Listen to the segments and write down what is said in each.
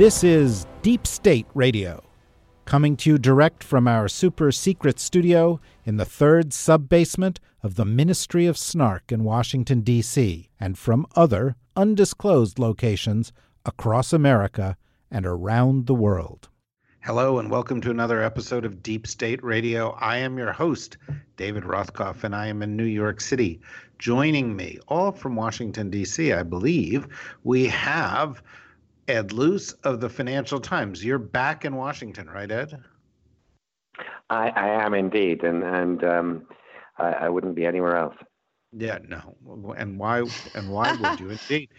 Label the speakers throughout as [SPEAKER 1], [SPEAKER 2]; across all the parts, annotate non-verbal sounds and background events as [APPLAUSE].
[SPEAKER 1] This is Deep State Radio, coming to you direct from our super secret studio in the third sub basement of the Ministry of Snark in Washington, D.C., and from other undisclosed locations across America and around the world.
[SPEAKER 2] Hello, and welcome to another episode of Deep State Radio. I am your host, David Rothkopf, and I am in New York City. Joining me, all from Washington, D.C., I believe, we have Ed Luce of the Financial Times. You're back in Washington, right, Ed?
[SPEAKER 3] I, I am indeed, and and um, I, I, wouldn't be anywhere else.
[SPEAKER 2] Yeah, no, and why? And why would you [LAUGHS] indeed?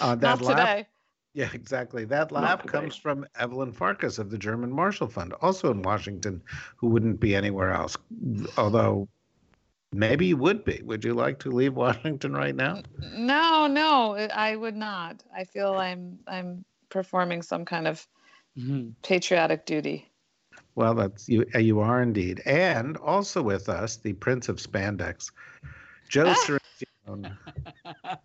[SPEAKER 4] Uh, that Not laugh, today.
[SPEAKER 2] Yeah, exactly. That laugh comes from Evelyn Farkas of the German Marshall Fund, also in Washington, who wouldn't be anywhere else. Although maybe you would be. Would you like to leave Washington right now?
[SPEAKER 4] No, no, I would not. I feel I'm I'm performing some kind of mm-hmm. patriotic duty.
[SPEAKER 2] Well, that's you. Uh, you are indeed, and also with us, the Prince of Spandex, Joe ah. [LAUGHS]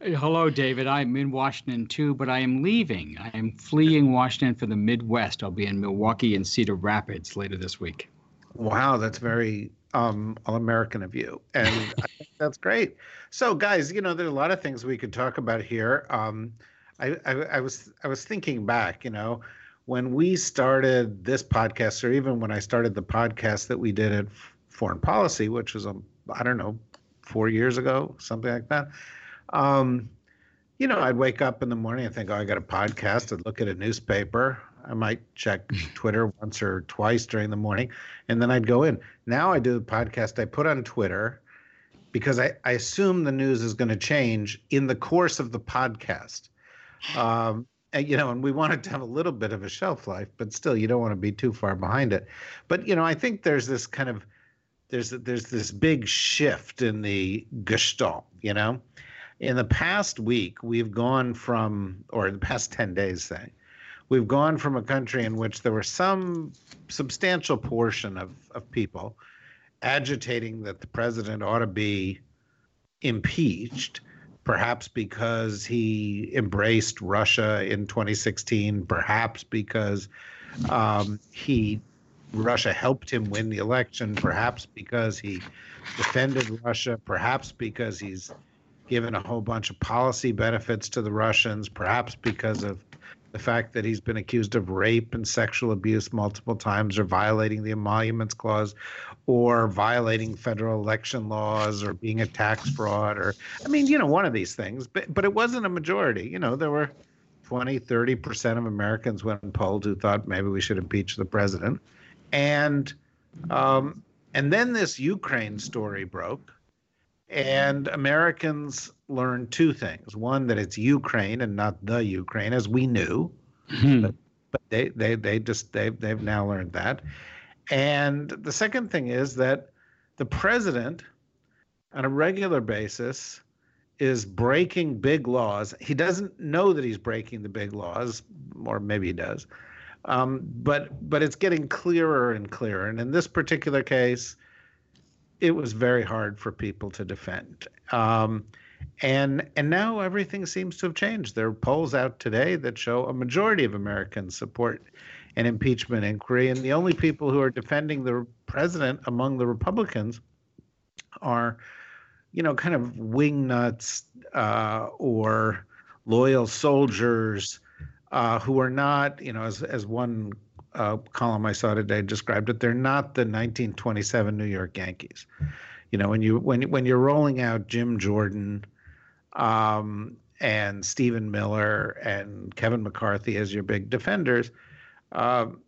[SPEAKER 5] Hello, David. I'm in Washington too, but I am leaving. I am fleeing Washington for the Midwest. I'll be in Milwaukee and Cedar Rapids later this week.
[SPEAKER 2] Wow, that's very um, all-American of you, and I think [LAUGHS] that's great. So, guys, you know, there are a lot of things we could talk about here. Um, I, I, I was I was thinking back, you know, when we started this podcast, or even when I started the podcast that we did at Foreign Policy, which was um, I don't know four years ago, something like that. Um, you know, I'd wake up in the morning and think, oh, I got a podcast. I'd look at a newspaper. I might check [LAUGHS] Twitter once or twice during the morning, and then I'd go in. Now I do the podcast. I put on Twitter because I, I assume the news is going to change in the course of the podcast. Um, and, you know, and we want it to have a little bit of a shelf life, but still, you don't want to be too far behind it. But you know, I think there's this kind of there's there's this big shift in the gestalt. You know, in the past week, we've gone from, or the past ten days, say, we've gone from a country in which there were some substantial portion of of people agitating that the president ought to be impeached perhaps because he embraced Russia in 2016, perhaps because um, he Russia helped him win the election, perhaps because he defended Russia, perhaps because he's given a whole bunch of policy benefits to the Russians, perhaps because of the fact that he's been accused of rape and sexual abuse multiple times or violating the emoluments clause or violating federal election laws or being a tax fraud or i mean you know one of these things. But but it wasn't a majority. You know there were 20 30% of americans when polled who thought maybe we should impeach the president. And um, and then this ukraine story broke and americans learned two things one that it's ukraine and not the ukraine as we knew hmm. but, but they, they they just they've they've now learned that and the second thing is that the president, on a regular basis, is breaking big laws. He doesn't know that he's breaking the big laws, or maybe he does. Um, but but it's getting clearer and clearer. And in this particular case, it was very hard for people to defend. Um, and and now everything seems to have changed. There are polls out today that show a majority of Americans support an impeachment inquiry. And the only people who are defending the president among the Republicans are, you know, kind of wingnuts uh, or loyal soldiers uh, who are not, you know, as, as one uh, column I saw today described it, they're not the 1927 New York Yankees. You know, when you when when you're rolling out Jim Jordan um, and Stephen Miller and Kevin McCarthy as your big defenders, um,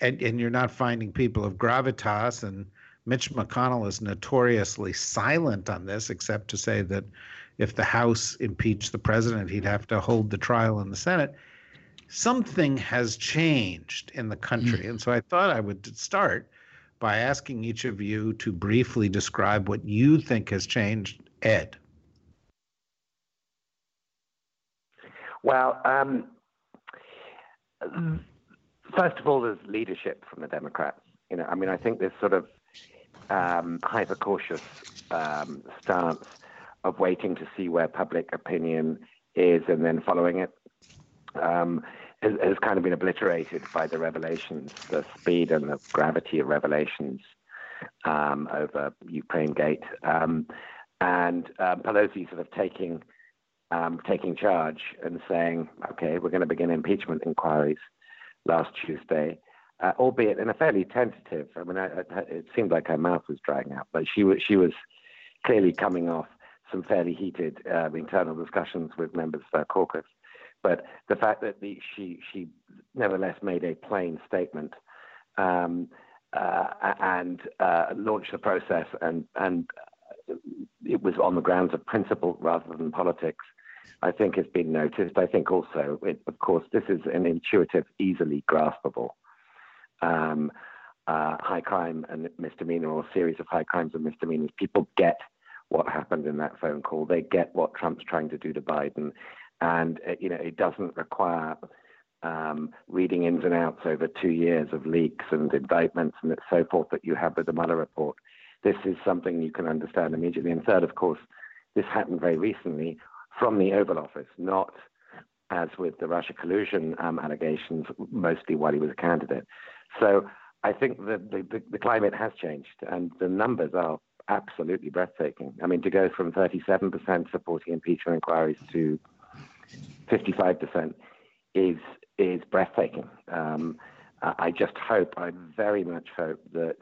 [SPEAKER 2] and, and you're not finding people of gravitas. And Mitch McConnell is notoriously silent on this, except to say that if the House impeached the president, he'd have to hold the trial in the Senate. Something has changed in the country. Mm. And so I thought I would start by asking each of you to briefly describe what you think has changed. Ed.
[SPEAKER 3] Well, um, first of all, there's leadership from the Democrats. You know, I mean, I think this sort of um, hyper cautious um, stance of waiting to see where public opinion is and then following it um, has, has, kind of been obliterated by the revelations, the speed and the gravity of revelations um, over Ukraine Gate, um, and uh, Pelosi sort of taking um, taking charge and saying, "Okay, we're going to begin impeachment inquiries." Last Tuesday, uh, albeit in a fairly tentative. I mean, I, I, it seemed like her mouth was drying out, but she was she was clearly coming off some fairly heated uh, internal discussions with members of her caucus. But the fact that the, she she nevertheless made a plain statement um, uh, and uh, launched the process, and and it was on the grounds of principle rather than politics. I think has been noticed. I think also, it, of course, this is an intuitive, easily graspable um, uh, high crime and misdemeanor or series of high crimes and misdemeanors. People get what happened in that phone call. They get what Trump's trying to do to Biden and uh, you know it doesn't require um, reading ins and outs over two years of leaks and indictments and so forth that you have with the Mueller report. This is something you can understand immediately. And third, of course, this happened very recently from the Oval Office, not as with the Russia collusion um, allegations, mostly while he was a candidate. So I think that the, the, the climate has changed, and the numbers are absolutely breathtaking. I mean, to go from 37% supporting impeachment inquiries to 55% is is breathtaking. Um, I just hope, I very much hope that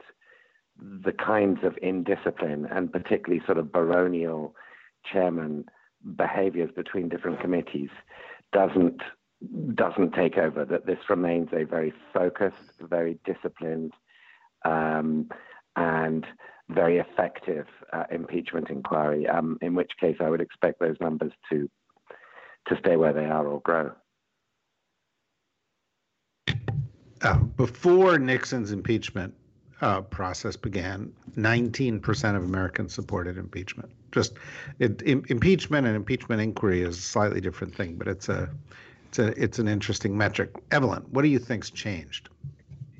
[SPEAKER 3] the kinds of indiscipline and particularly sort of baronial chairman behaviors between different committees doesn't doesn't take over. That this remains a very focused, very disciplined, um, and very effective uh, impeachment inquiry. Um, in which case, I would expect those numbers to to stay where they are or grow.
[SPEAKER 2] Uh, before Nixon's impeachment uh, process began, 19% of Americans supported impeachment. Just it, Im- impeachment and impeachment inquiry is a slightly different thing, but it's a it's a it's an interesting metric. Evelyn, what do you think's changed?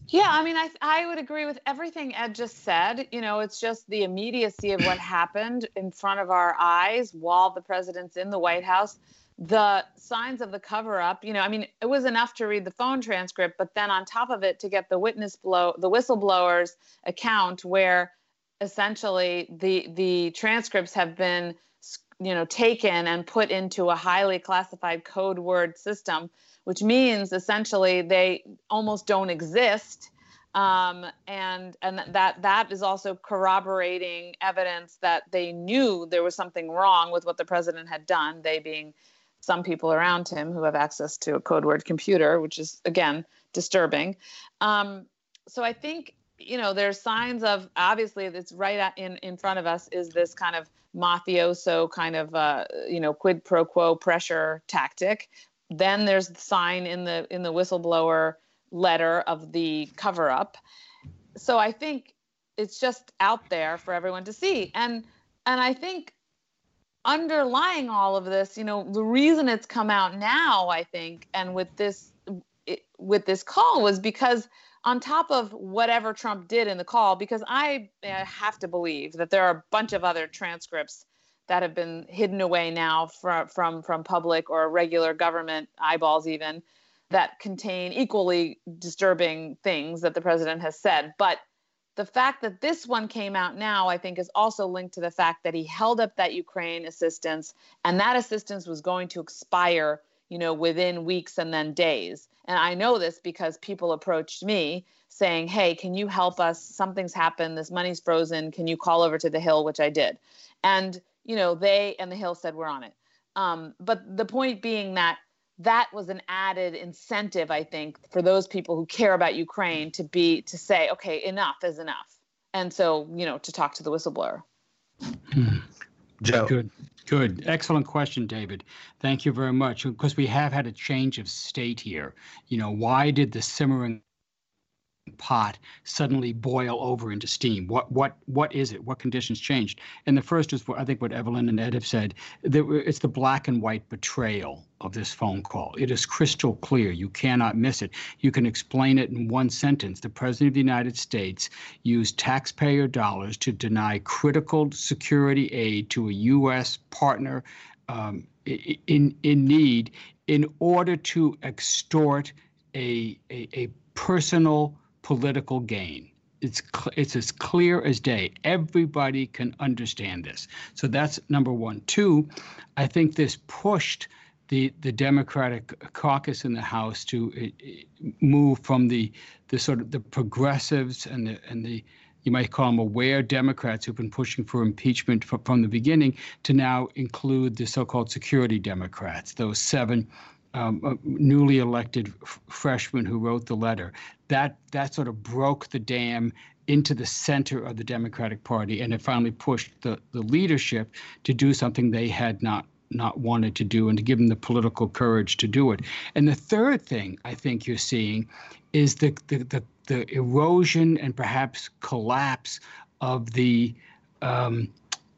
[SPEAKER 4] Yeah, I mean, I I would agree with everything Ed just said. You know, it's just the immediacy of what happened in front of our eyes while the president's in the White House the signs of the cover up you know i mean it was enough to read the phone transcript but then on top of it to get the witness blow the whistleblower's account where essentially the the transcripts have been you know taken and put into a highly classified code word system which means essentially they almost don't exist. Um, and and that that is also corroborating evidence that they knew there was something wrong with what the president had done they being some people around him who have access to a code word computer, which is again disturbing. Um, so I think you know there's signs of obviously that's right in in front of us is this kind of mafioso kind of uh, you know quid pro quo pressure tactic. Then there's the sign in the in the whistleblower letter of the cover up. So I think it's just out there for everyone to see and and I think underlying all of this, you know, the reason it's come out now, I think, and with this it, with this call was because on top of whatever Trump did in the call, because I, have to believe that there are a bunch of other transcripts that have been hidden away now from from from public or regular government eyeballs even that contain equally disturbing things that the president has said, but the fact that this one came out now, I think, is also linked to the fact that he held up that Ukraine assistance, and that assistance was going to expire, you know, within weeks and then days. And I know this because people approached me saying, "Hey, can you help us? Something's happened. This money's frozen. Can you call over to the Hill?" Which I did, and you know, they and the Hill said we're on it. Um, but the point being that that was an added incentive, I think, for those people who care about Ukraine to be to say, okay, enough is enough, and so you know to talk to the whistleblower.
[SPEAKER 2] Hmm. Joe.
[SPEAKER 5] Good, good. Excellent question, David. Thank you very much. Because we have had a change of state here. You know, why did the simmering pot suddenly boil over into steam? What what what is it? What conditions changed? And the first is what I think what Evelyn and Ed have said. It's the black and white betrayal of this phone call. It is crystal clear. You cannot miss it. You can explain it in one sentence. The President of the United States used taxpayer dollars to deny critical security aid to a U.S. partner um, in in need in order to extort a, a, a personal political gain. It's it's as clear as day. Everybody can understand this. So that's number one. Two, I think this pushed the the Democratic caucus in the House to uh, move from the the sort of the progressives and the and the you might call them aware Democrats who've been pushing for impeachment from the beginning to now include the so-called security Democrats, those seven um, uh, newly elected f- freshman who wrote the letter. That that sort of broke the dam into the center of the Democratic Party, and it finally pushed the, the leadership to do something they had not not wanted to do, and to give them the political courage to do it. And the third thing I think you're seeing is the the the, the erosion and perhaps collapse of the um,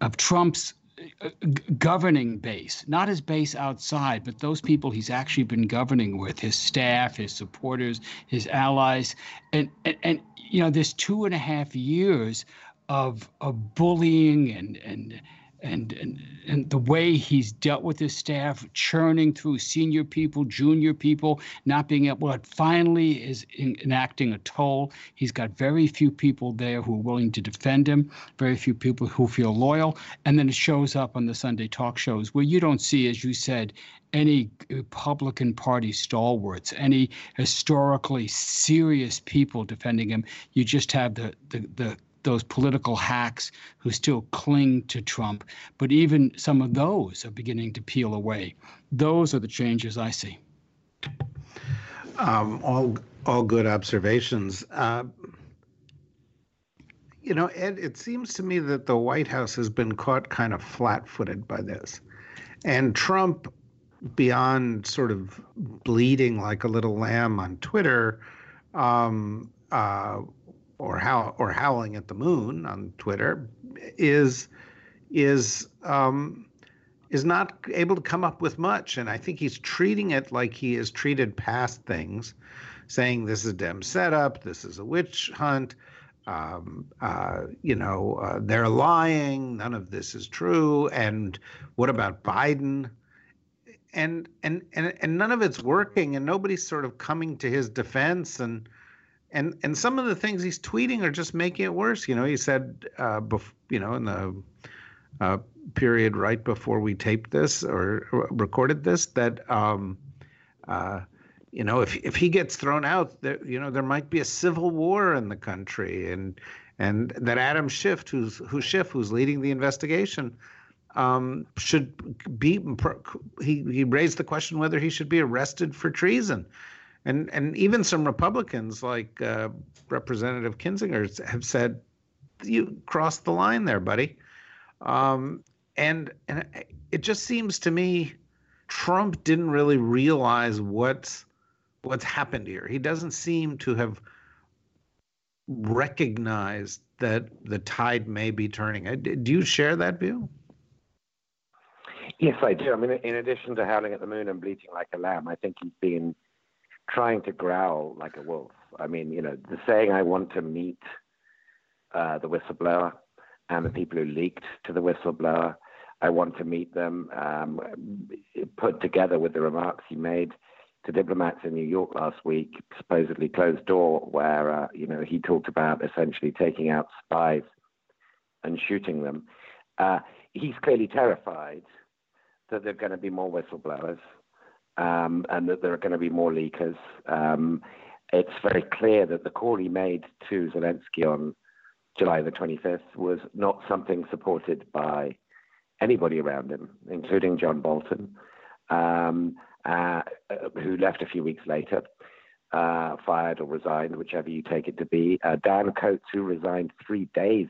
[SPEAKER 5] of Trump's Uh, governing base, not his base outside, but those people he's actually been governing with, his staff, his supporters, his allies, and and, and you know, this two and a half years of of bullying and and and, and and the way he's dealt with his staff, churning through senior people, junior people, not being able. What finally is in, enacting a toll. He's got very few people there who are willing to defend him. Very few people who feel loyal, and then it shows up on the Sunday talk shows where you don't see, as you said, any uh, Republican Party stalwarts, any historically serious people defending him. You just have the the the those political hacks who still cling to Trump, but even some of those are beginning to peel away. Those are the changes I see.
[SPEAKER 2] Um, all all good observations. Uh, you know, Ed, it seems to me that the White House has been caught kind of flat-footed by this, and Trump, beyond sort of bleeding like a little lamb on Twitter, um, uh, or how or howling at the moon on Twitter is is um, is not able to come up with much, and I think he's treating it like he has treated past things, saying this is a Dem setup, this is a witch hunt. Um, uh, you know, uh, they're lying. None of this is true. And what about Biden? And and and and none of it's working. And nobody's sort of coming to his defense. And and and some of the things he's tweeting are just making it worse. You know, he said, uh, bef- you know, in the uh, period right before we taped this or, recorded this, that um, uh, you know, if if he gets thrown out, there, you know, there might be a civil war in the country, and and that Adam Schiff, who's who's Schiff, who's leading the investigation. Um, should be he he raised the question whether he should be arrested for treason and and even some Republicans like uh, Representative Kinzinger have said you crossed the line there, buddy. Um, and and it just seems to me Trump didn't really realize what's what's happened here. He doesn't seem to have recognized that the tide may be turning. Do you share that view?
[SPEAKER 3] Yes, I do. I mean, in addition to howling at the moon and bleating like a lamb, I think he's been trying to growl like a wolf. I mean, you know, the saying "I want to meet uh, the whistleblower" and the people who leaked to the whistleblower. I want to meet them. Um, put together with the remarks he made to diplomats in New York last week, supposedly closed door, where uh, you know he talked about essentially taking out spies and shooting them. Uh, he's clearly terrified that there are going to be more whistleblowers um, and that there are going to be more leakers. Um, it's very clear that the call he made to Zelensky on July the 25th was not something supported by anybody around him, including John Bolton, um, uh, who left a few weeks later, uh, fired or resigned, whichever you take it to be. Uh, Dan Coats, who resigned three days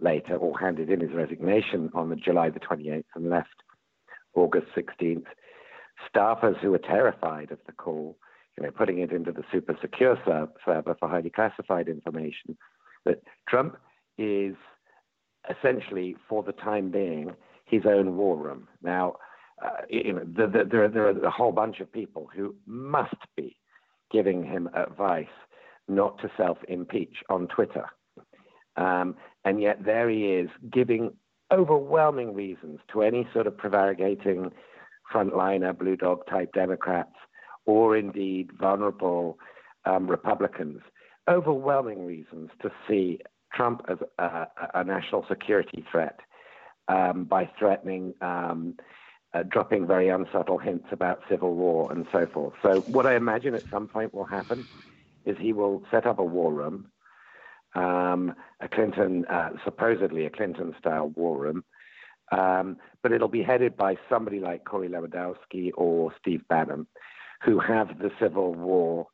[SPEAKER 3] later, or handed in his resignation on the July the 28th and left August 16th. Staffers who were terrified of the call, you know, putting it into the super secure server for highly classified information, that Trump is essentially, for the time being, his own war room. Now, uh, you know, the, the, there, there are a whole bunch of people who must be giving him advice not to self impeach on Twitter. Um, and yet there he is giving overwhelming reasons to any sort of prevaricating frontliner, blue dog type Democrats, or indeed vulnerable um, Republicans, overwhelming reasons to see Trump as a, a national security threat um, by threatening um, uh, dropping very unsubtle hints about civil war and so forth. So, what I imagine at some point will happen is he will set up a war room, um, a Clinton, uh, supposedly a Clinton style war room, um, but it'll be headed by somebody like Corey Lewandowski or Steve Bannon, who have the Civil War.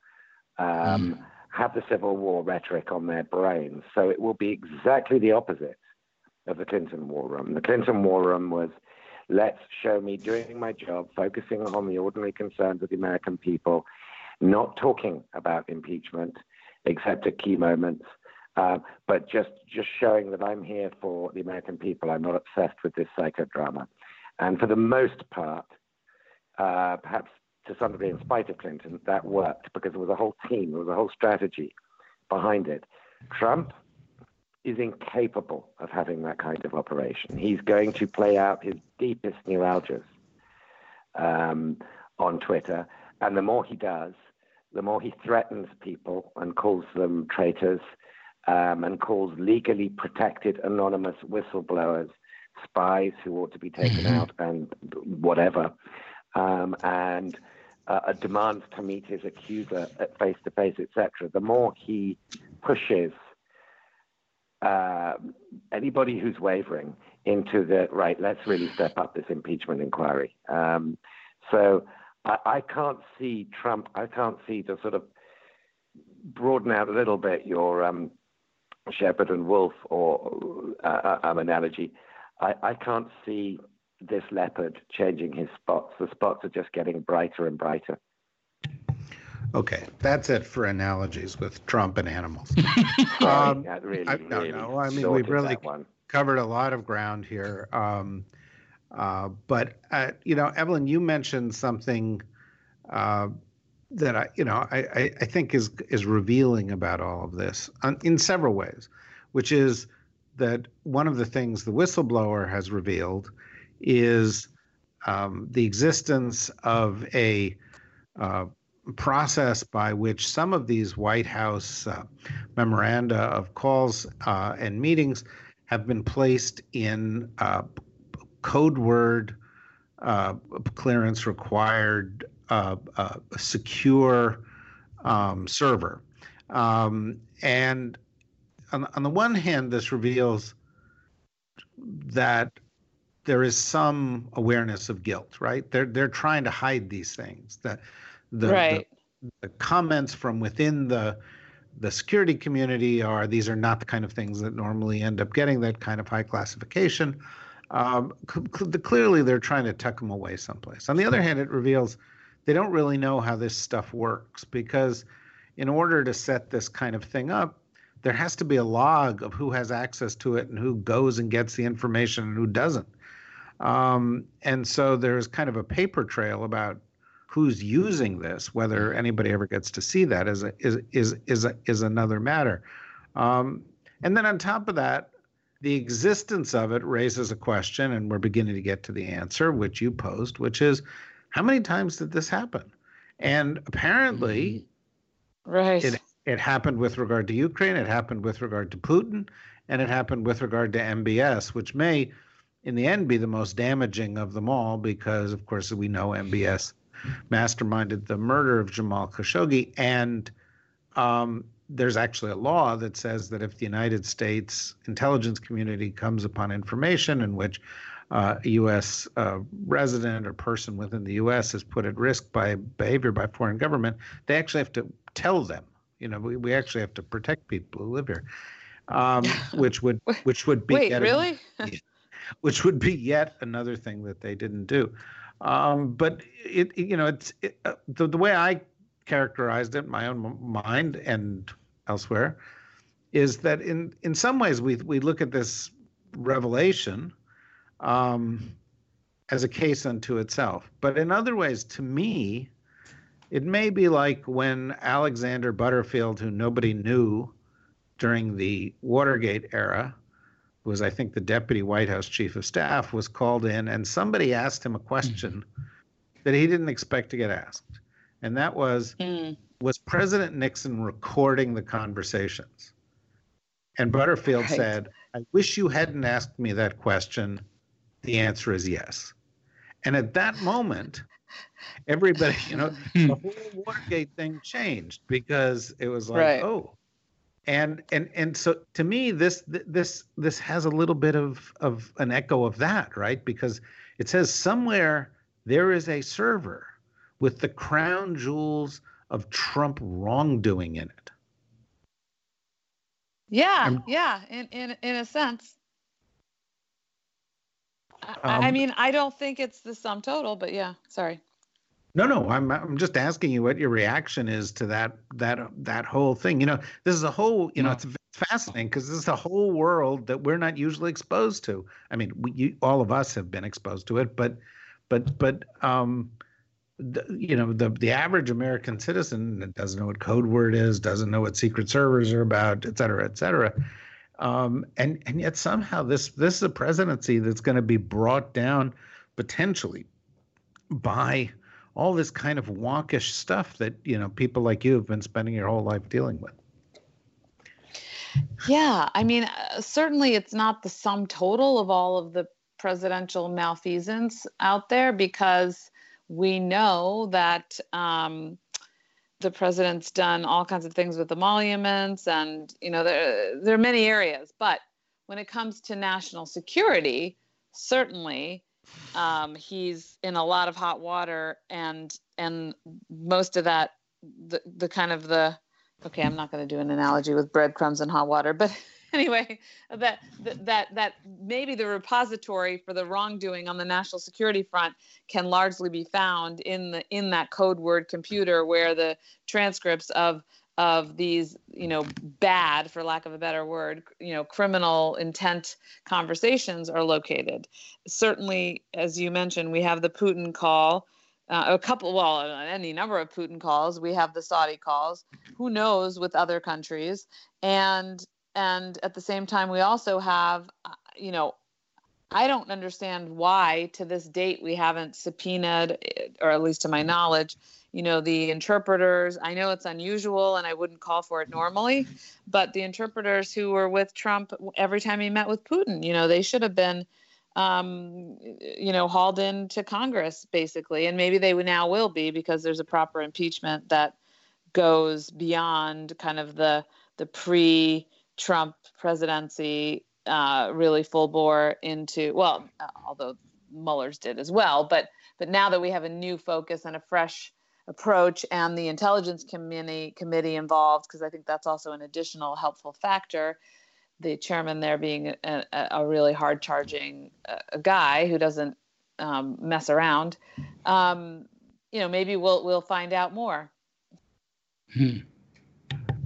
[SPEAKER 3] Um, mm. Have the Civil War rhetoric on their brains. So it will be exactly the opposite of the Clinton War Room. The Clinton War Room was let's show me doing my job, focusing on the ordinary concerns of the American people, not talking about impeachment except at key moments, uh, but just just showing that I'm here for the American people. I'm not obsessed with this psychodrama. And for the most part, uh, perhaps to some degree in spite of Clinton, that worked because there was a whole team, there was a whole strategy behind it. Trump is incapable of having that kind of operation. He's going to play out his deepest neuralgias um, on Twitter, and the more he does, the more he threatens people and calls them traitors um, and calls legally protected anonymous whistleblowers spies who ought to be taken mm-hmm. out and whatever, um, and uh, demands to meet his accuser at face to face, etc. The more he pushes uh, anybody who's wavering into the right, let's really step up this impeachment inquiry. Um, so I, I, can't see Trump, I can't see to sort of broaden out a little bit your um, shepherd and wolf or uh, um, analogy. I, I can't see this leopard changing his spots. The spots are just getting brighter and brighter.
[SPEAKER 2] Okay, that's it for analogies with Trump and animals. [LAUGHS]
[SPEAKER 3] um, really, I,
[SPEAKER 2] no,
[SPEAKER 3] really
[SPEAKER 2] no. I mean, we've really covered a lot of ground here. Um, uh, but uh, you know, Evelyn, you mentioned something uh, that I, you know, I, I, think is is revealing about all of this in several ways, which is that one of the things the whistleblower has revealed is um, the existence of a uh, process by which some of these White House uh, memoranda of calls uh, and meetings have been placed in uh, code word uh, clearance required uh, uh, secure um, server. Um, and on, on the one hand, this reveals that there is some awareness of guilt, right? They're they're trying to hide these things. That the,
[SPEAKER 4] right.
[SPEAKER 2] the, the comments from within the the security community are these are not the kind of things that normally end up getting that kind of high classification. Um, cl- clearly, they're trying to tuck them away someplace. On the other hand, it reveals they don't really know how this stuff works because, in order to set this kind of thing up, there has to be a log of who has access to it and who goes and gets the information and who doesn't. Um, and so there's kind of a paper trail about who's using this, whether anybody ever gets to see that is a, is is is a, is another matter. Um, and then on top of that, the existence of it raises a question, and we're beginning to get to the answer, which you posed, which is, how many times did this happen? And apparently,
[SPEAKER 4] right,
[SPEAKER 2] it it happened with regard to Ukraine, it happened with regard to Putin, and it happened with regard to MBS, which may, in the end, be the most damaging of them all, because of course we know MBS masterminded the murder of Jamal Khashoggi. And um, there's actually a law that says that if the United States intelligence community comes upon information in which uh, a U.S. Uh, resident or person within the U.S. is put at risk by behavior by foreign government, they actually have to tell them. You know, we, we actually have to protect people who live here. um, [LAUGHS] which would which would be
[SPEAKER 4] wait really, [LAUGHS]
[SPEAKER 2] which would be yet another thing that they didn't do. Um, but it, you know, it's it, uh, the, the way I characterized it in my own mind and elsewhere is that in in some ways we we look at this revelation um, as a case unto itself, but in other ways, to me, it may be like when Alexander Butterfield, who nobody knew during the Watergate era, was I think the deputy White House chief of staff, was called in, and somebody asked him a question mm. that he didn't expect to get asked, and that was, mm. was President Nixon recording the conversations? And Butterfield right. said, I wish you hadn't asked me that question. The answer is yes. And at that moment, everybody, you know, [LAUGHS] hmm. the whole Watergate thing changed because it was like, right. oh, and and and so to me, this this this has a little bit of of an echo of that, right? Because it says somewhere there is a server with the crown jewels of Trump wrongdoing in it.
[SPEAKER 4] Yeah, I'm, yeah, in in in a sense. Um, I mean, I don't think it's the sum total, but yeah, sorry.
[SPEAKER 2] No, no, I'm I'm just asking you what your reaction is to that that that whole thing. You know, this is a whole. You know, it's fascinating because this is a whole world that we're not usually exposed to. I mean, we you, all of us have been exposed to it, but but but um, the, you know the the average American citizen doesn't know what code word is, doesn't know what secret servers are about, et cetera, et cetera. Um, and and yet somehow this this is a presidency that's going to be brought down potentially by all this kind of wonkish stuff that you know people like you have been spending your whole life dealing with.
[SPEAKER 4] Yeah, I mean, uh, certainly it's not the sum total of all of the presidential malfeasance out there because we know that um, the president's done all kinds of things with emoluments, and you know there there are many areas. But when it comes to national security, certainly um, he's in a lot of hot water, and and most of that the the kind of the okay, I'm not going to do an analogy with breadcrumbs and hot water, but [LAUGHS] [LAUGHS] anyway, that that that maybe the repository for the wrongdoing on the national security front can largely be found in the in that code word computer where the transcripts of of these you know bad for lack of a better word you know criminal intent conversations are located. Certainly as you mentioned we have the putin call uh, a couple well any number of putin calls. We have the saudi calls. Who knows with other countries? And and at the same time we also have uh, you know i don't understand why to this date we haven't subpoenaed or at least to my knowledge you know the interpreters. I know it's unusual and i wouldn't call for it normally but the interpreters who were with trump every time he met with putin you know they should have been um, you know hauled into congress basically. And maybe they now will be because there's a proper impeachment that goes beyond kind of the the pre Trump presidency uh, really full bore into well, although Mueller's did as well, but but now that we have a new focus and a fresh approach and the intelligence committee committee involved because I think that's also an additional helpful factor. The chairman there being a, a really hard charging uh, guy who doesn't um, mess around. Um, you know, maybe we'll we'll find out more.
[SPEAKER 2] Hmm.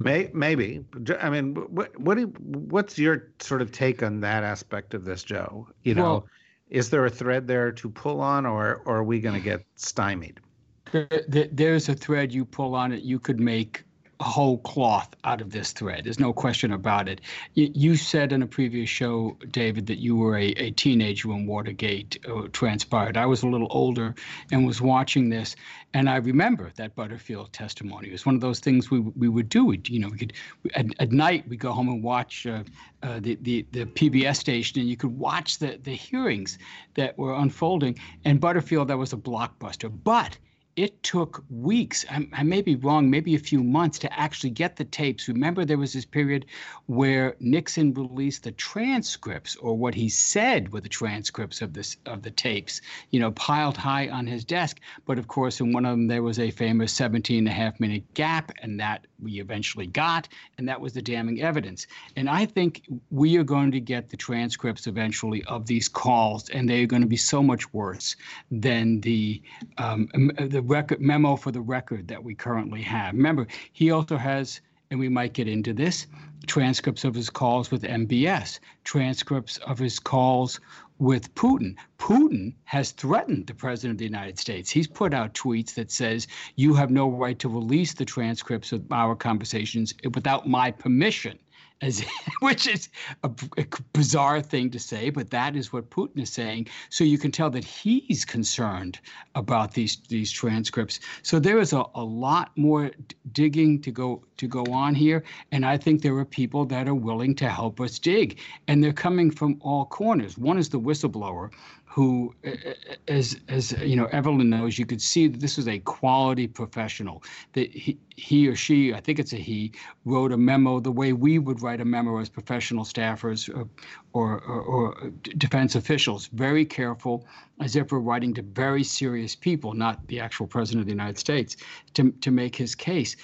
[SPEAKER 2] May, maybe. I mean, what what you, what's your sort of take on that aspect of this, Joe? You know, well, is there a thread there to pull on, or or are we going to get stymied?
[SPEAKER 5] there's a thread you pull on it. You could make whole cloth out of this thread. There's no question about it. You, you said in a previous show, David, that you were a, a teenager when Watergate uh, transpired. I was a little older and was watching this, and I remember that Butterfield testimony. It was one of those things we we would do. We, you know, we could at, at night we go home and watch uh, uh, the, the the PBS station, and you could watch the the hearings that were unfolding. And Butterfield, that was a blockbuster, but it took weeks, I, I, may be wrong, maybe a few months to actually get the tapes. Remember, there was this period where Nixon released the transcripts, or what he said were the transcripts of this of the tapes, you know, piled high on his desk. But of course, in one of them there was a famous 17 and a half minute gap, and that we eventually got, and that was the damning evidence. And I think we are going to get the transcripts eventually of these calls, and they are going to be so much worse than the um, the record memo for the record that we currently have. Remember, he also has, and we might get into this, transcripts of his calls with MBS, transcripts of his calls with Putin. Putin has threatened the president of the United States. He's put out tweets that says you have no right to release the transcripts of our conversations without my permission as [LAUGHS] which is a, a, bizarre thing to say, but that is what Putin is saying. So you can tell that he's concerned about these these transcripts. So there is a, a lot more digging to go to go on here, and I think there are people that are willing to help us dig, and they're coming from all corners. One is the whistleblower, who, uh, uh, as as you know, Evelyn knows, you could see that this was a quality professional. That he, he or she, I think it's a he, wrote a memo the way we would write a memo as professional staffers uh, or, or, or, or defense officials. Very careful, as if we're writing to very serious people, not the actual president of the United States, to to make his case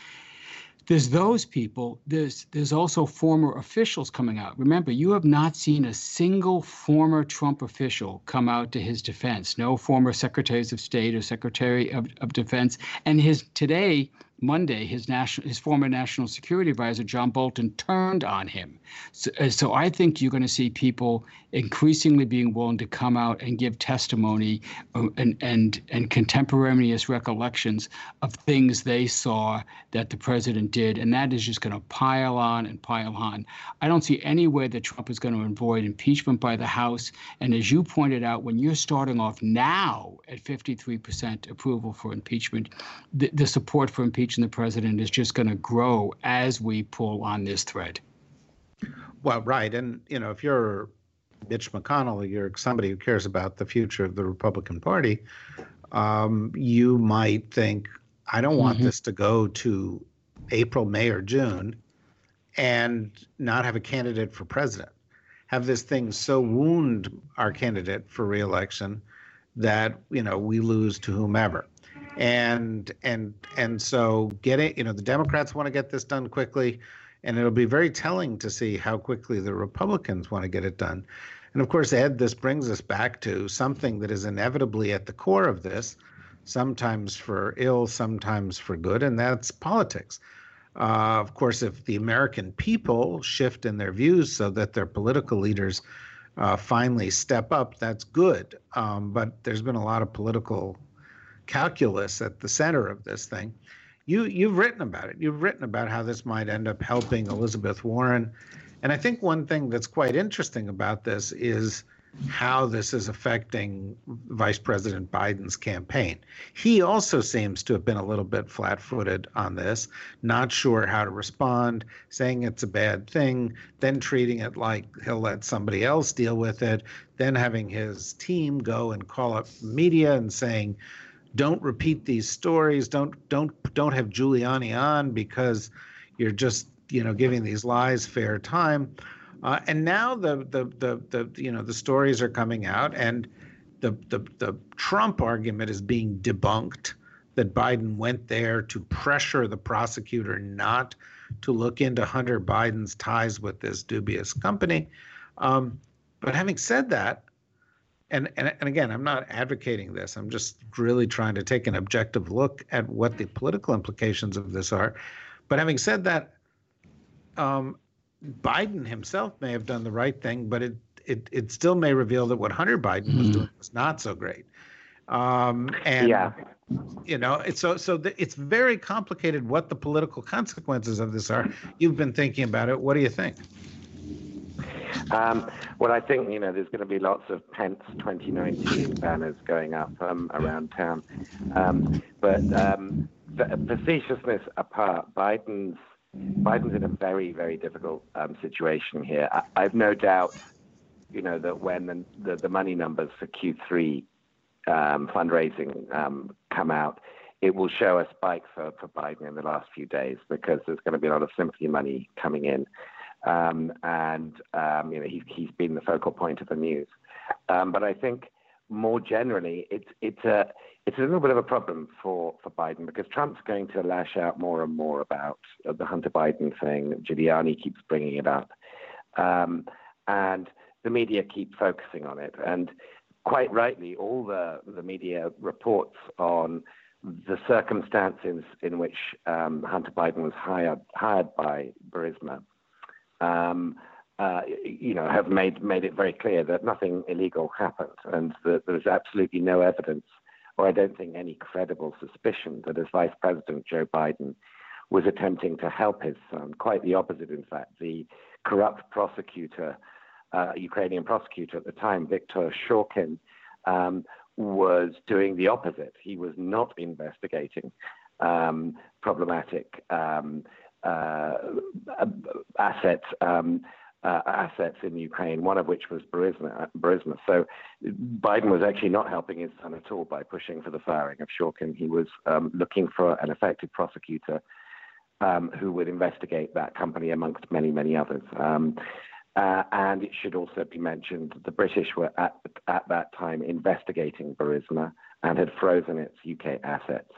[SPEAKER 5] there's those people. There's there's also former officials coming out. Remember, you have not seen a single former Trump official come out to his defense. No former secretaries of state or secretary of, of defense. And his today Monday, his national, his former national security advisor John Bolton turned on him. So, uh, so I think you're going to see people increasingly being willing to come out and give testimony um, and and and contemporaneous recollections of things they saw that the president did, and that is just going to pile on and pile on. I don't see any way that Trump is going to avoid impeachment by the House. And as you pointed out, when you're starting off now at 53% approval for impeachment, the, the support for impeachment the president is just going to grow as we pull on this thread.
[SPEAKER 2] Well, right. And, you know, if you're Mitch McConnell, you're somebody who cares about the future of the Republican Party, um, you might think, I don't want mm-hmm. this to go to April, May, or June and not have a candidate for president. Have this thing so wound our candidate for reelection that, you know, we lose to whomever and and and so get it you know the democrats want to get this done quickly and it'll be very telling to see how quickly the republicans want to get it done. And of course ed this brings us back to something that is inevitably at the core of this sometimes for ill sometimes for good and that's politics. Uh, of course if the american people shift in their views so that their political leaders uh, finally step up that's good. Um, but there's been a lot of political calculus at the center of this thing. You you've written about it. You've written about how this might end up helping Elizabeth Warren. And I think one thing that's quite interesting about this is how this is affecting Vice President Biden's campaign. He also seems to have been a little bit flat footed on this, not sure how to respond, saying it's a bad thing, then treating it like he'll let somebody else deal with it, then having his team go and call up media and saying, don't repeat these stories. Don't don't don't have Giuliani on because you're just you know giving these lies fair time. Uh, and now the, the the the you know the stories are coming out, and the the the Trump argument is being debunked that Biden went there to pressure the prosecutor not to look into Hunter Biden's ties with this dubious company. Um, but having said that, and, and and again, I'm not advocating this. I'm just really trying to take an objective look at what the political implications of this are. But having said that, um, Biden himself may have done the right thing, but it it it still may reveal that what Hunter Biden mm-hmm. was doing was not so great. Um, and yeah. you know, it's so so the, it's very complicated what the political consequences of this are. You've been thinking about it. What do you think?
[SPEAKER 3] Um, well, I think you know there's going to be lots of Pence 2019 banners going up um, around town. Um, but um, facetiousness apart, Biden's Biden's in a very very difficult um, situation here. I, have no doubt, you know, that when the the, the money numbers for Q3 um, fundraising come out, it will show a spike for, for Biden in the last few days because there's going to be a lot of sympathy money coming in. Um, and um, you know he, he's been the focal point of the news. Um, but I think more generally, it's it's a it's a little bit of a problem for, for Biden because Trump's going to lash out more and more about the Hunter Biden thing. Giuliani keeps bringing it up, um, and the media keep focusing on it. And quite rightly, all the the media reports on the circumstances in which um, Hunter Biden was hired hired by Burisma, um, uh, you know, have made made it very clear that nothing illegal happened, and that there is absolutely no evidence, or I don't think any credible suspicion that as Vice President Joe Biden was attempting to help his son. Quite the opposite, in fact. The corrupt prosecutor, uh, Ukrainian prosecutor at the time, Viktor Shokin. Um, was doing the opposite. He was not investigating um, problematic um, assets. Um, uh, assets in Ukraine, one of which was Burisma. So Biden was actually not helping his son at all by pushing for the firing of Shokin. He was um, looking for an effective prosecutor um, who would investigate that company amongst many, many others. Uh, and it should also be mentioned that the British were at, at that time investigating Burisma and had frozen its UK assets.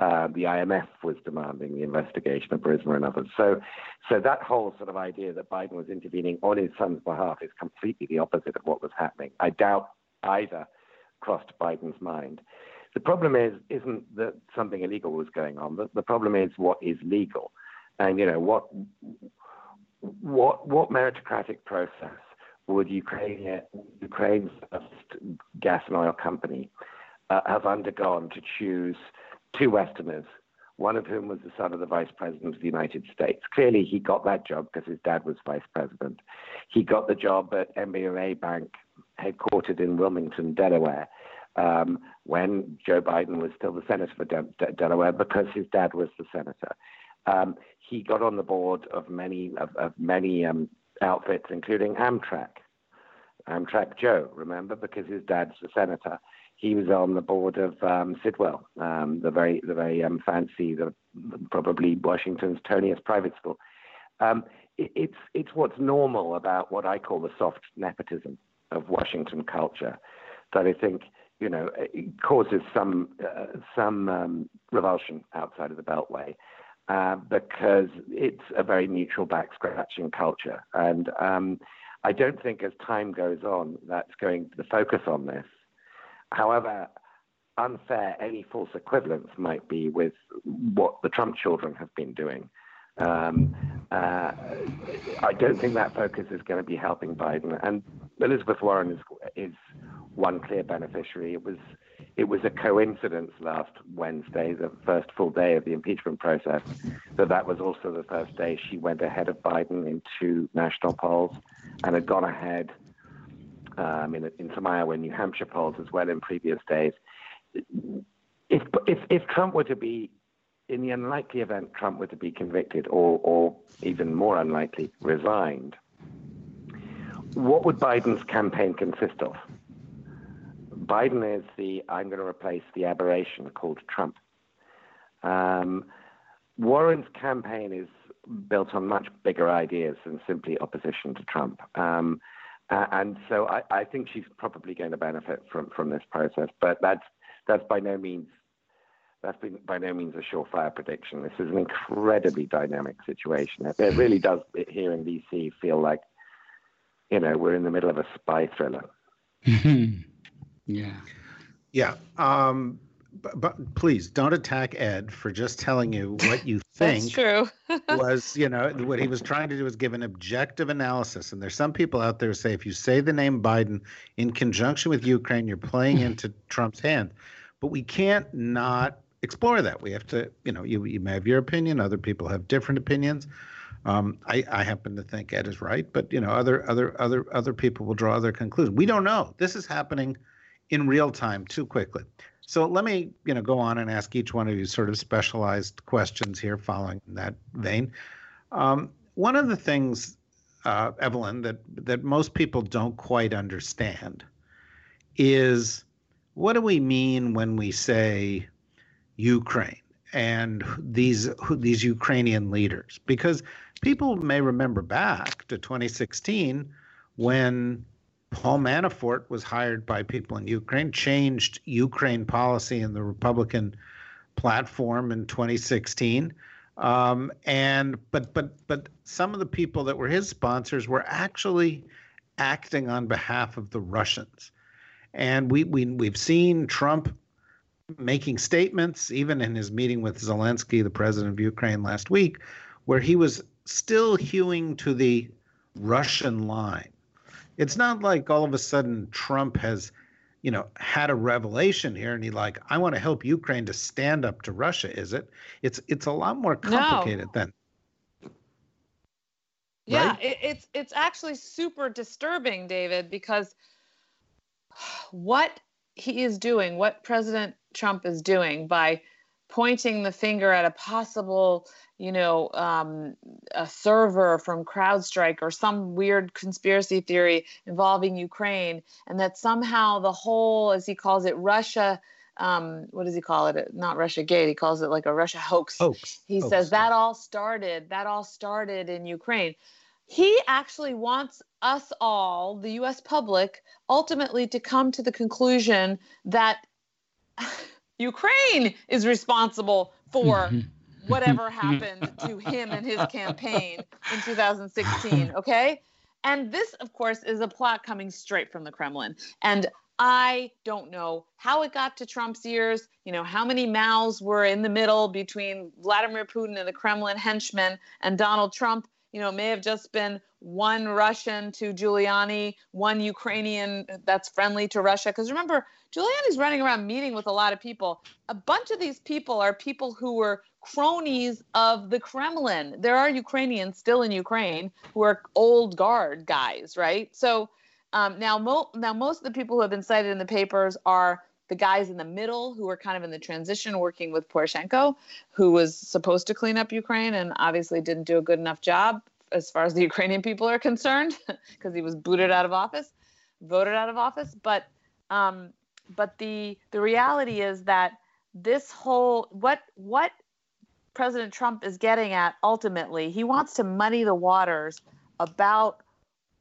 [SPEAKER 3] Uh, the IMF was demanding the investigation of Burisma and others. So, so that whole sort of idea that Biden was intervening on his son's behalf is completely the opposite of what was happening. I doubt either crossed Biden's mind. The problem is isn't that something illegal was going on. The, the problem is what is legal, and you know what what what meritocratic process would Ukraine, Ukraine's gas and oil company uh, have undergone to choose two Westerners, one of whom was the son of the Vice President of the United States? Clearly, he got that job because his dad was Vice President. He got the job at MBNA Bank, headquartered in Wilmington, Delaware. Um, when Joe Biden was still the senator for De- De- Delaware, because his dad was the senator. Um, he got on the board of many of, of many um, outfits, including Amtrak. Amtrak Joe, remember, because his dad's a senator. He was on the board of um, Sidwell, um, the very the very um, fancy, the probably Washington's toniest private school. Um, it, it's it's what's normal about what I call the soft nepotism of Washington culture that I think you know causes some uh, some um, revulsion outside of the Beltway uh, because it's a very mutual back scratching culture. And um, I don't think as time goes on, that's going to focus on this. However, unfair any false equivalence might be with what the Trump children have been doing. Um, uh, I don't think that focus is going to be helping Biden. And Elizabeth Warren is, is one clear beneficiary. It was it was a coincidence last Wednesday, the first full day of the impeachment process, that that was also the first day she went ahead of Biden in two national polls and had gone ahead um, in, in some Iowa and New Hampshire polls as well in previous days. If, if, if Trump were to be, in the unlikely event Trump were to be convicted or, or even more unlikely, resigned, what would Biden's campaign consist of? Biden is the I'm going to replace the aberration called Trump. Um, Warren's campaign is built on much bigger ideas than simply opposition to Trump. Um, uh, and so I, I, think she's probably going to benefit from, from this process, but that's that's by no means that's been by no means a surefire prediction. This is an incredibly dynamic situation. It, it really does here in DC feel like you know we're in the middle of a spy thriller. [LAUGHS]
[SPEAKER 5] Yeah.
[SPEAKER 2] Yeah. Um, but, but, please don't attack Ed for just telling you what you [LAUGHS] think.
[SPEAKER 4] true. [LAUGHS]
[SPEAKER 2] was you know what he was trying to do was give an objective analysis, and there's some people out there who say if you say the name Biden in conjunction with Ukraine, you're playing [LAUGHS] into Trump's hand. But we can't not explore that. We have to, you know, you you may have your opinion, other people have different opinions. Um, I, I happen to think Ed is right, but you know, other other other other people will draw other conclusions. We don't know. This is happening in real time too quickly. So let me, you know, go on and ask each one of you sort of specialized questions here, following that vein. Um, one of the things, uh, Evelyn, that that most people don't quite understand is what do we mean when we say Ukraine and these these Ukrainian leaders because people may remember back to 2016 when Paul Manafort was hired by people in Ukraine, changed Ukraine policy in the Republican platform in 2016. Um, and but but but some of the people that were his sponsors were actually acting on behalf of the Russians. And we, we we've seen Trump making statements, even in his meeting with Zelensky, the president of Ukraine, last week, where he was still hewing to the Russian line. It's not like all of a sudden Trump has, you know, had a revelation here and he like, I want to help Ukraine to stand up to Russia, is it? It's it's a lot more complicated no. than
[SPEAKER 4] yeah, right? it, it's it's actually super disturbing, David, because [SIGHS] what he is doing, what President Trump is doing by pointing the finger at a possible, you know, um, a server from CrowdStrike or some weird conspiracy theory involving Ukraine, and that somehow the whole, as he calls it, Russia. Um, what does he call it? Not Russia Gate. He calls it like a Russia hoax.
[SPEAKER 2] Hoax.
[SPEAKER 4] He
[SPEAKER 2] hoax.
[SPEAKER 4] says that all started. That all started in Ukraine. He actually wants us all, the U.S. public, ultimately to come to the conclusion that [LAUGHS] Ukraine is responsible for [LAUGHS] whatever happened to him and his campaign in 2016. [LAUGHS] Okay. And this, of course, is a plot coming straight from the Kremlin. And I don't know how it got to Trump's ears, you know, how many mouths were in the middle between Vladimir Putin and the Kremlin henchmen and Donald Trump. You know, it may have just been one Russian to Giuliani, one Ukrainian that's friendly to Russia. Because remember, Giuliani's running around meeting with a lot of people. A bunch of these people are people who were cronies of the Kremlin. There are Ukrainians still in Ukraine who are old guard guys, right? So um, now, mo- now most of the people who have been cited in the papers are the guys in the middle who were kind of in the transition working with Poroshenko, who was supposed to clean up Ukraine and obviously didn't do a good enough job as far as the [LAUGHS] Ukrainian people are concerned, [LAUGHS] because he was booted out of office, voted out of office. But um, but the the reality is that this whole what what President Trump is getting at ultimately, he wants to muddy the waters about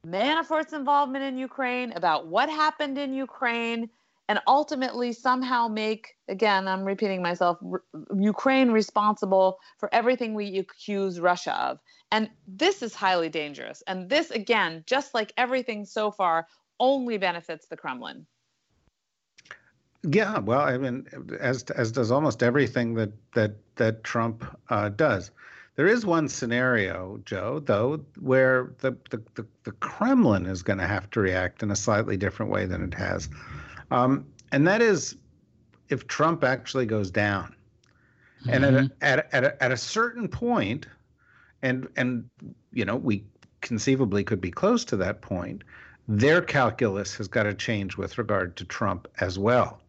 [SPEAKER 4] Manafort's involvement in Ukraine, about what happened in Ukraine, and ultimately somehow make, again, I'm repeating myself, r- Ukraine responsible for everything we accuse Russia of. And this is highly dangerous. And this, again, just like everything so far, only benefits the Kremlin.
[SPEAKER 2] Yeah, well, I mean, as as does almost everything that that that Trump uh, does. There is one scenario, Joe, though, where the the, the, the Kremlin is going to have to react in a slightly different way than it has. Um, and that is if Trump actually goes down. Mm-hmm. And at a, mm-hmm. at, a, at, a, at a certain point, and and you know we conceivably could be close to that point, their calculus has got to change with regard to Trump as well.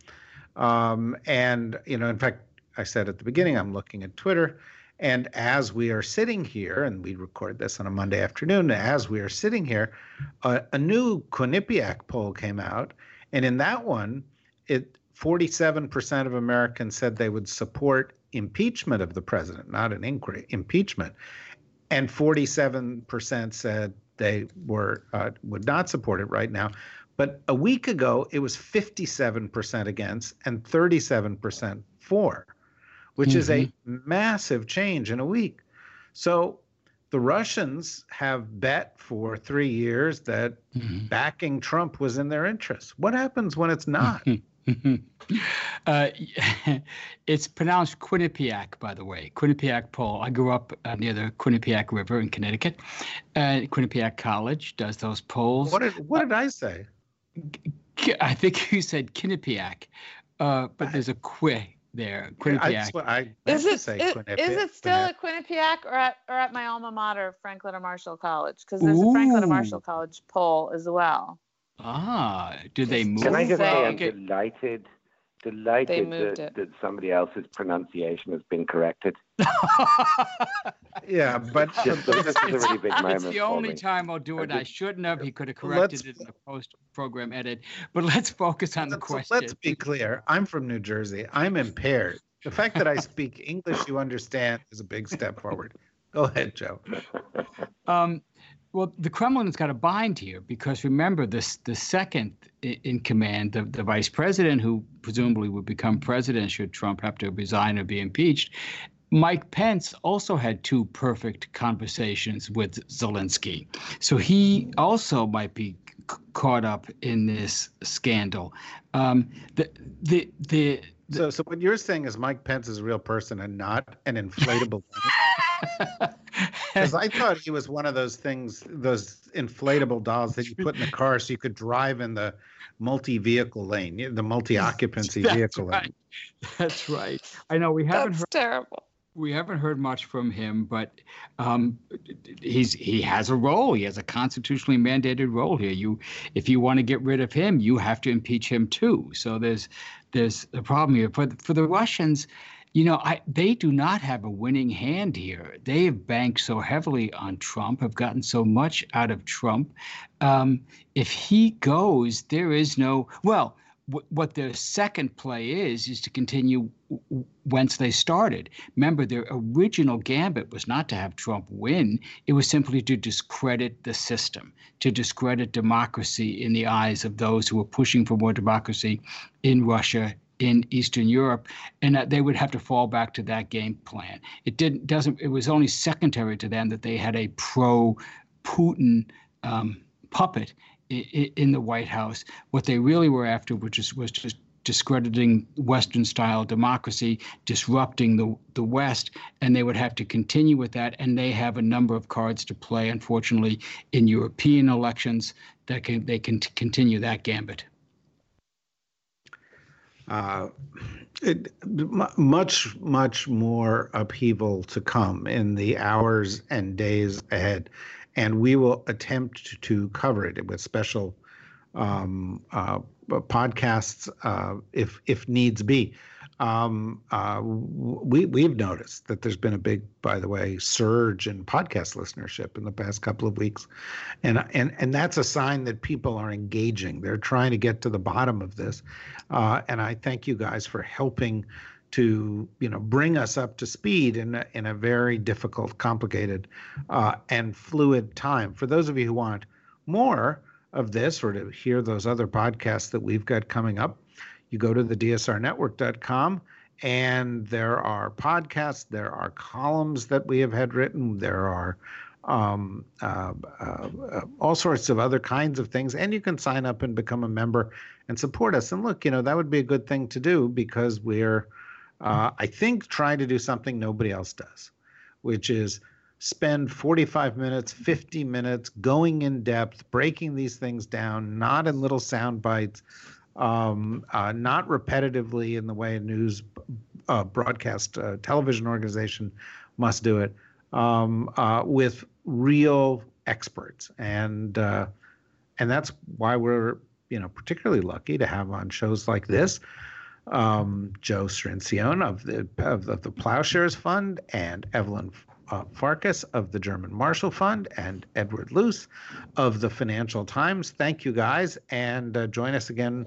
[SPEAKER 2] Um, and you know, in fact, I said at the beginning, I'm looking at Twitter. And as we are sitting here, and we record this on a Monday afternoon, as we are sitting here, uh, a new Quinnipiac poll came out, and in that one, it 47% of Americans said they would support impeachment of the president, not an inquiry, impeachment. And 47% said they were uh, would not support it right now. But a week ago, it was 57% against and 37% for, which mm-hmm. is a mm-hmm. massive change in a week. So the Russians have bet for three years that mm-hmm. backing Trump was in their interest. What happens when it's not? [LAUGHS]
[SPEAKER 5] uh, [LAUGHS] it's pronounced Quinnipiac, by the way. Quinnipiac poll. I grew up uh, near the Quinnipiac River in Connecticut. Uh, Quinnipiac College does those polls.
[SPEAKER 2] What did What did I say?
[SPEAKER 5] I think [LAUGHS] you said Quinnipiac, uh, but there's a qui there, Quinnipiac.
[SPEAKER 2] I, I
[SPEAKER 4] is it, is, is it still at Quinnipiac or at, or at my alma mater, Franklin or Marshall College? Because there's Ooh. a Franklin or Marshall College poll as well.
[SPEAKER 5] Ah, did they move?
[SPEAKER 3] Can I just say I'm delighted, delighted that, that somebody else's pronunciation has been corrected. [LAUGHS]
[SPEAKER 2] yeah, but [LAUGHS]
[SPEAKER 3] just, this is a really big moment.
[SPEAKER 5] It's the only
[SPEAKER 3] me.
[SPEAKER 5] time I'll do it. I shouldn't have. He could have corrected it in the post-program edit. But let's focus on the question.
[SPEAKER 2] Let's be clear. I'm from New Jersey. I'm impaired. The fact that I speak English you understand is a big step forward. Go ahead, Joe. [LAUGHS]
[SPEAKER 5] Um, well, the Kremlin's got a bind here because remember this the second in command, the, the vice president who presumably would become president should Trump have to resign or be impeached. Mike Pence also had two perfect conversations with Zelensky. So he also might be c- caught up in this scandal. Um, the, the, the,
[SPEAKER 2] the, so, so what you're saying is Mike Pence is a real person and not an inflatable. [LAUGHS] [LAUGHS] Because I thought he was one of those things, those inflatable dolls that you put in the [LAUGHS] car so you could drive in the multi-vehicle lane, the multi-occupancy [LAUGHS] vehicle
[SPEAKER 5] right.
[SPEAKER 2] lane.
[SPEAKER 5] That's right. I know we haven't
[SPEAKER 4] That's
[SPEAKER 5] heard
[SPEAKER 4] terrible.
[SPEAKER 5] we haven't heard much from him, but um, he's he has a role. He has a constitutionally mandated role here. You, if you want to get rid of him, you have to impeach him too. So there's there's a problem here. For for the Russians, you know, I, they do not have a winning hand here. They have banked so heavily on Trump, have gotten so much out of Trump. Um, if he goes, there is no well what their second play is is to continue whence they started. Remember, their original gambit was not to have Trump win; it was simply to discredit the system, to discredit democracy in the eyes of those who were pushing for more democracy in Russia. In Eastern Europe, and that they would have to fall back to that game plan. It didn't doesn't. It was only secondary to them that they had a pro-Putin um, puppet in the White House. What they really were after, which is, was just discrediting Western style democracy, disrupting the, the West, and they would have to continue with that. And they have a number of cards to play, unfortunately, in European elections that can they can continue that gambit.
[SPEAKER 2] Uh, it, much, much more upheaval to come in the hours and days ahead and we will attempt to cover it with special um, uh, podcasts uh, if if needs be. Um, uh, we we've noticed that there's been a big, by the way, surge in podcast listenership in the past couple of weeks, and and and that's a sign that people are engaging. They're trying to get to the bottom of this, uh, and I thank you guys for helping to you know bring us up to speed in a, in a very difficult, complicated, uh, and fluid time. For those of you who want more of this or to hear those other podcasts that we've got coming up, you go to the DSRnetwork.com and there are podcasts, there are columns that we have had written, there are um, uh, uh, uh, all sorts of other kinds of things. And you can sign up and become a member and support us. And look, you know, that would be a good thing to do because we're uh, I think trying to do something nobody else does, which is spend 45 minutes, 50 minutes going in depth, breaking these things down, not in little sound bites, um, uh, not repetitively in the way a news uh, broadcast uh, television organization must do it, um, uh, with real experts. And uh, and that's why we're you know particularly lucky to have on shows like this um, Joe Cirincione of the of the, Plowshares Fund and Evelyn uh, Farkas of the German Marshall Fund and Edward Luce of the Financial Times. Thank you guys, and uh, join us again